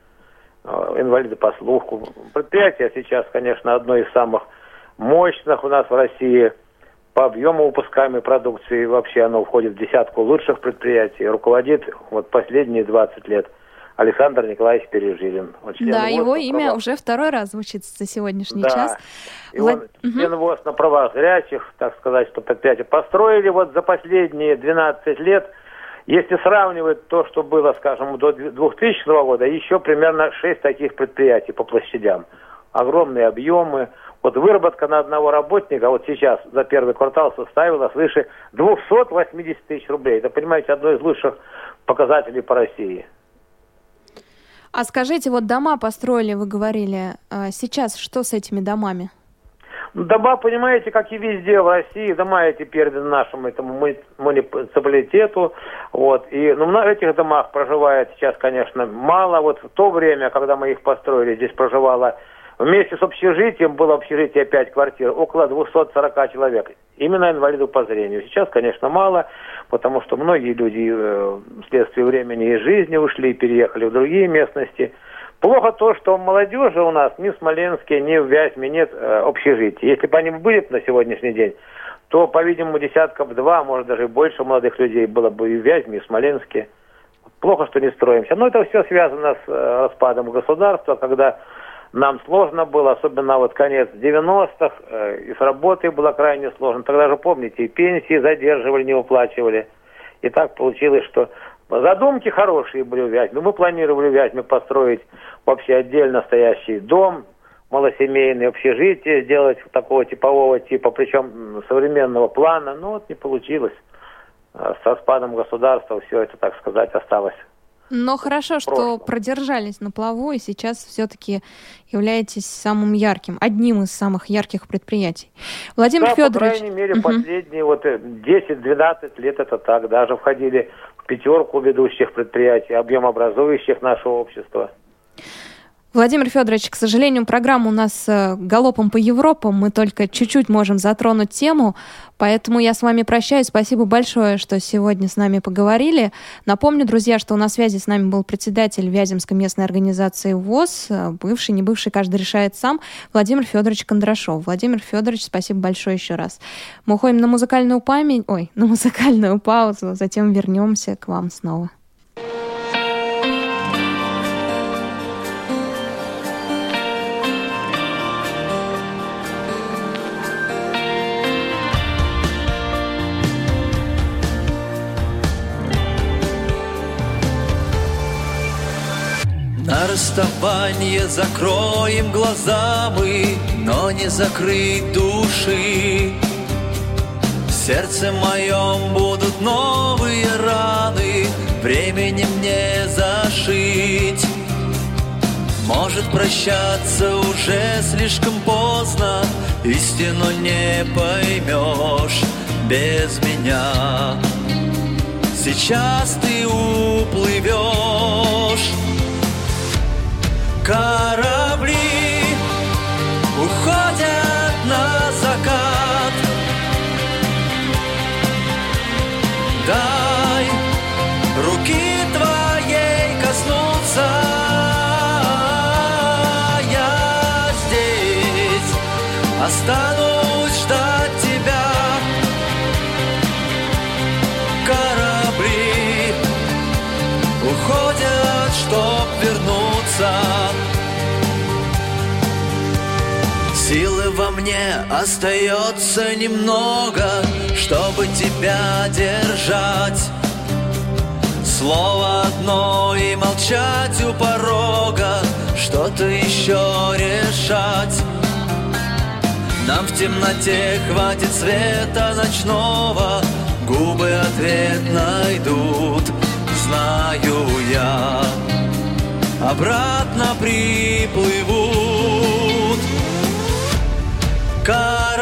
э, инвалиды по слуху. Предприятие сейчас, конечно, одно из самых мощных у нас в России по объему выпускаемой продукции. Вообще оно входит в десятку лучших предприятий. Руководит вот последние 20 лет Александр Николаевич Пережилин. Он член Да, ВОЗ его имя правах- уже второй раз звучит за сегодняшний Да. час. И Влад- он член ВОЗ на правах зрячих, так сказать, что предприятие построили вот за последние 12 лет. Если сравнивать то, что было, скажем, до 2000 года, еще примерно 6 таких предприятий по площадям. Огромные объемы. Вот выработка на одного работника вот сейчас за первый квартал составила свыше 280 тысяч рублей. Это, понимаете, одно из лучших показателей по России. А скажите, вот дома построили, вы говорили. а Сейчас что с этими домами? Дома, понимаете, как и везде в России, дома эти переданы нашему этому муни- муниципалитету. Вот. И ну, на этих домах проживает сейчас, конечно, мало. Вот в то время, когда мы их построили, здесь проживало вместе с общежитием, было общежитие 5 квартир, около 240 человек. Именно инвалидов по зрению. Сейчас, конечно, мало, потому что многие люди э, вследствие времени и жизни ушли и переехали в другие местности. Плохо то, что молодежи у нас ни в Смоленске, ни в Вязьме нет э, общежитий. Если бы они были на сегодняшний день, то, по-видимому, десятков два, может даже больше молодых людей было бы и в Вязьме, и в Смоленске. Плохо, что не строимся. Но это все связано с э, распадом государства, когда нам сложно было, особенно вот конец 90-х, э, и с работой было крайне сложно. Тогда же, помните, и пенсии задерживали, не уплачивали. И так получилось, что задумки хорошие были в Вязьме. Мы планировали в Вязьме построить вообще отдельно стоящий дом, малосемейное общежитие сделать такого типового типа, причем современного плана. Но вот не получилось. Э, Со спадом государства все это, так сказать, осталось. Но хорошо, что прошлом. продержались на плаву и сейчас все-таки являетесь самым ярким, одним из самых ярких предприятий. Владимир да, Федорович. по крайней мере, Мгм. последние вот э, 10-12 лет это так. Даже входили в пятерку ведущих предприятий, объемообразующих нашего общества. Владимир Федорович, к сожалению, программа у нас э, галопом по Европам. Мы только чуть-чуть можем затронуть тему, поэтому я с вами прощаюсь. Спасибо большое, что сегодня с нами поговорили. Напомню, друзья, что на связи с нами был председатель Вяземской местной организации ВОЗ, э, бывший, не бывший, каждый решает сам, Владимир Федорович Кондрашов. Владимир Федорович, спасибо большое еще раз. Мы уходим на музыкальную память, ой, на музыкальную паузу, затем вернемся к вам снова. На расставание закроем глаза мы, но не закрыть души. В сердце моем будут новые раны, временем не зашить. Может прощаться уже слишком поздно, истину не поймешь без меня. Сейчас ты уплывешь Корабли уходят на закат. Дай руки твоей коснуться. Я здесь. Останусь Силы во мне остается немного, чтобы тебя держать. Слово одно и молчать у порога, что-то еще решать. Нам в темноте хватит света ночного, губы ответ найдут, знаю я. Обратно приплывут корабли,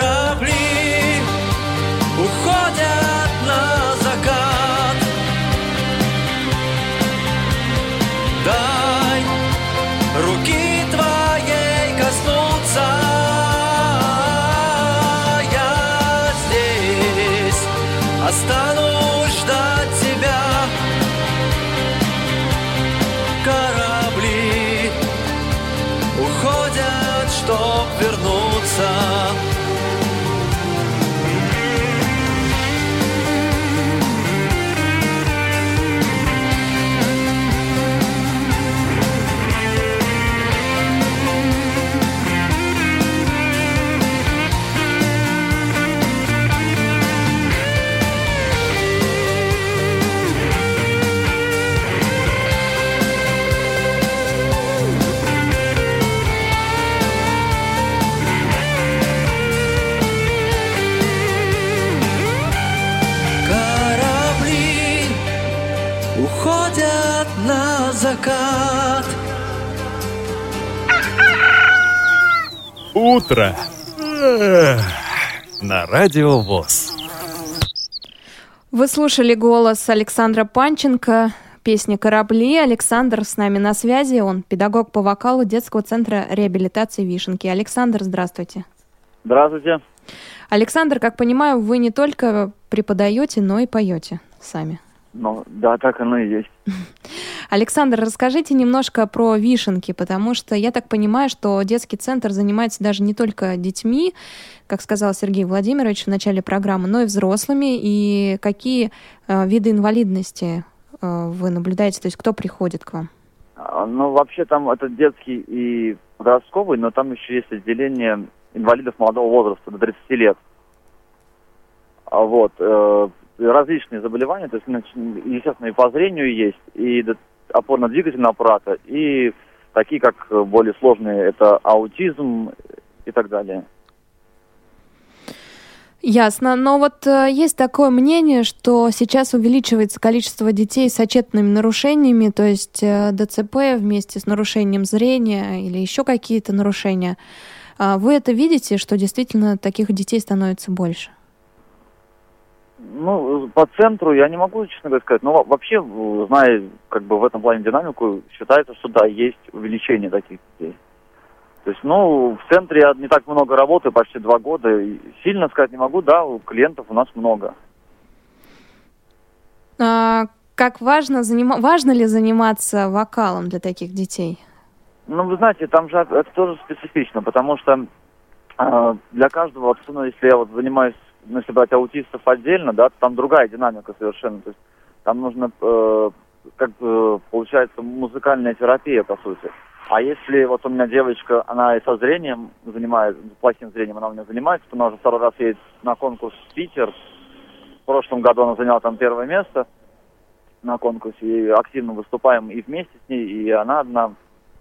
Утро. На радио ВОЗ. Вы слушали голос Александра Панченко, песня «Корабли». Александр с нами на связи, он педагог по вокалу детского центра реабилитации «Вишенки». Александр, здравствуйте. Здравствуйте. Александр, как понимаю, вы не только преподаете, но и поете сами. Ну, да, так оно и есть. Александр, расскажите немножко про вишенки, потому что я так понимаю, что детский центр занимается даже не только детьми, как сказал Сергей Владимирович в начале программы, но и взрослыми. И какие э, виды инвалидности э, вы наблюдаете, то есть кто приходит к вам? А, Ну, вообще там это детский и подростковый, но там еще есть отделение инвалидов молодого возраста, до 30 лет. А вот, э, различные заболевания, то есть, естественно, и по зрению есть, и опорно-двигательного аппарата, и такие, как э, более сложные, это аутизм и так далее. Ясно. Но вот э, есть такое мнение, что сейчас увеличивается количество детей с отчетными нарушениями, то есть э, ДЦП вместе с нарушением зрения или еще какие-то нарушения. А Вы это видите, что действительно таких детей становится больше? Ну, по центру я не могу, честно говоря, сказать. Но во- вообще, зная как бы в этом плане динамику, считается, что да, есть увеличение таких детей. То есть, ну, в центре я не так много работаю, почти два года. и сильно сказать не могу, да, у клиентов у нас много. А как важно, занима... важно ли заниматься вокалом для таких детей? Ну, вы знаете, там же это тоже специфично, потому что э, для каждого, ну, если я вот занимаюсь, ну, если брать аутистов отдельно, да, то там другая динамика совершенно. То есть там нужно, э, как бы, получается, музыкальная терапия, по сути. А если вот у меня девочка, она и со зрением занимается, плохим зрением она у меня занимается, она уже второй раз едет на конкурс в Питер. В прошлом году она заняла там первое место на конкурсе, и активно выступаем и вместе с ней, и она одна,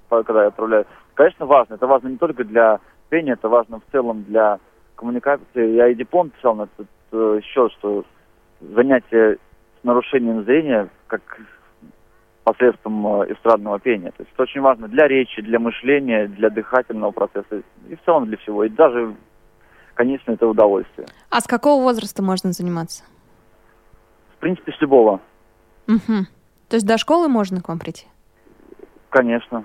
когда я отправляю. Конечно, важно. Это важно не только для пения, это важно в целом для коммуникации. Я и диплом писал на этот э, счет, что занятие с нарушением зрения как посредством э, эстрадного пения. То есть это очень важно для речи, для мышления, для дыхательного процесса и в целом для всего. И даже, конечно, это удовольствие. А с какого возраста можно заниматься? В принципе, с любого. Мгм. То есть до школы можно к вам прийти? Конечно.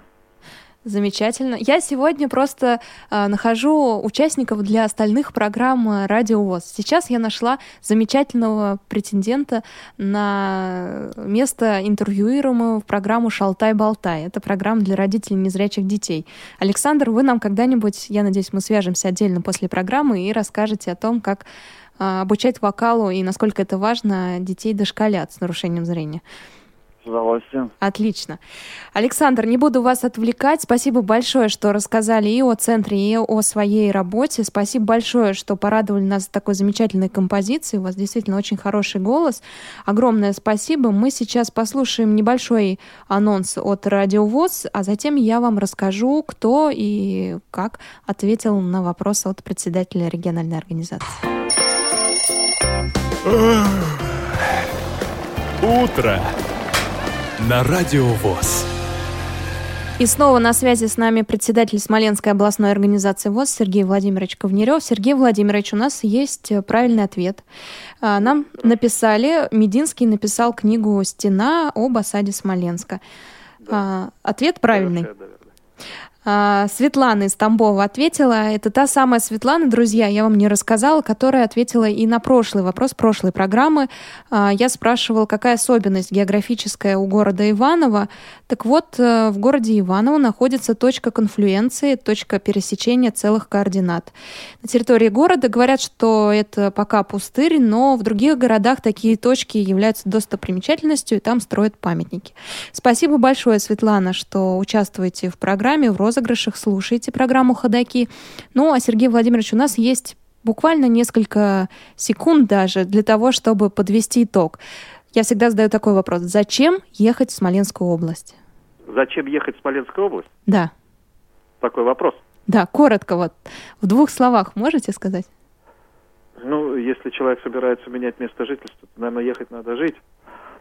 Замечательно. Я сегодня просто э, нахожу участников для остальных программ э, Радио ВОЗ. Сейчас я нашла замечательного претендента на место интервьюируемого в программу «Шалтай-болтай». Это программа для родителей незрячих детей. Александр, вы нам когда-нибудь, я надеюсь, мы свяжемся отдельно после программы и расскажете о том, как э, обучать вокалу и насколько это важно детей дошколят с нарушением зрения. С удовольствием. Отлично. Александр, не буду вас отвлекать. Спасибо большое, что рассказали и о центре, и о своей работе. Спасибо большое, что порадовали нас такой замечательной композицией. У вас действительно очень хороший голос. Огромное спасибо. Мы сейчас послушаем небольшой анонс от Радио ВОЗ, а затем я вам расскажу, кто и как ответил на вопрос от председателя региональной организации. Утро на Радио ВОЗ. И снова на связи с нами председатель Смоленской областной организации ВОЗ Сергей Владимирович Ковнерев. Сергей Владимирович, у нас есть э, правильный ответ. А, Нам написали, Мединский написал книгу «Стена» об осаде Смоленска. А, Ответ правильный. А, Светлана из Тамбова ответила. Это та самая Светлана, друзья, я вам не рассказала, которая ответила и на прошлый вопрос прошлой программы. А, Я спрашивала, какая особенность географическая у города Иваново. Так вот, э, в городе Иваново находится точка конфлюенции, точка пересечения целых координат. На территории города говорят, что это пока пустырь, но в других городах такие точки являются достопримечательностью, и там строят памятники. Спасибо большое, Светлана, что участвуете в программе, в розыгрышах, слушаете программу «Ходоки». Ну, а Сергей Владимирович, у нас есть буквально несколько секунд даже для того, чтобы подвести итог. Я всегда задаю такой вопрос. Зачем ехать в Смоленскую область? Зачем ехать в Смоленскую область? Да, Такой вопрос. да, коротко вот. В двух словах можете сказать? Ну, если человек собирается менять место жительства, то, наверное, ехать надо жить.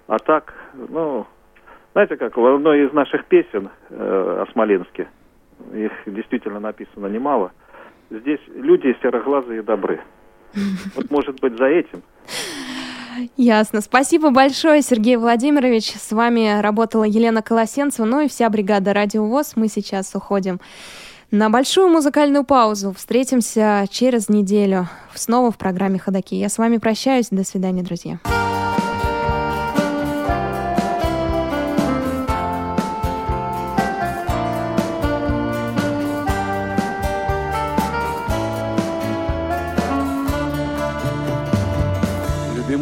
А так, ну, знаете как, в одной из наших песен э, о Смоленске, их действительно написано немало, здесь люди сероглазые и добры. Вот, может быть, за этим. Ясно. Спасибо большое, Сергей Владимирович. С вами работала Елена Колосенцева, ну и вся бригада Радио ВОЗ. Мы сейчас уходим на большую музыкальную паузу. Встретимся через неделю снова в программе «Ходоки». Я с вами прощаюсь. До свидания, друзья.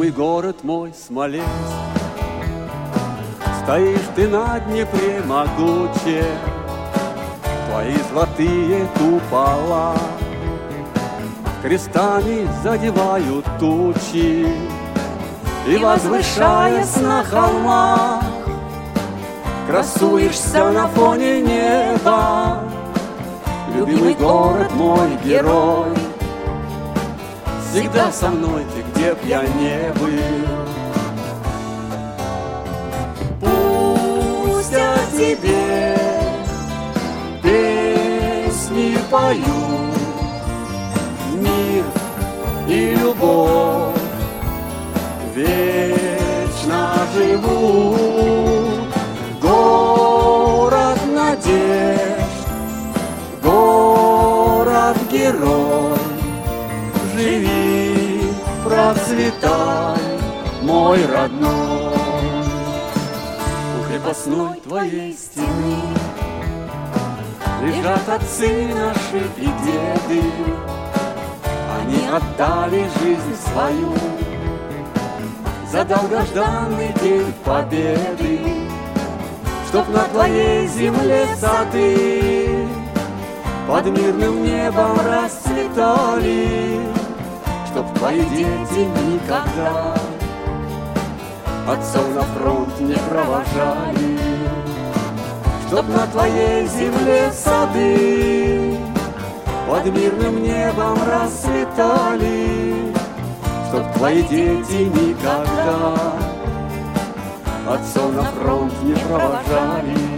Любимый город мой, Смоленск, Стоишь ты на Днепре могуче, Твои золотые купола Крестами задевают тучи, И, возвышаясь на холмах, Красуешься на фоне неба, Любимый город мой, герой, Всегда со мной ты, где б я не был. Пусть о тебе песни поют, Мир и любовь вечно живут. Город надежд, город-герой, живи, процветай, мой родной. У крепостной твоей стены Лежат отцы наши и деды, Они отдали жизнь свою За долгожданный день победы, Чтоб на твоей земле сады Под мирным небом расцветали, Чтоб твои дети никогда Отцов на фронт не провожали, Чтоб на твоей земле сады Под мирным небом расцветали, Чтоб твои дети никогда Отцов на фронт не провожали.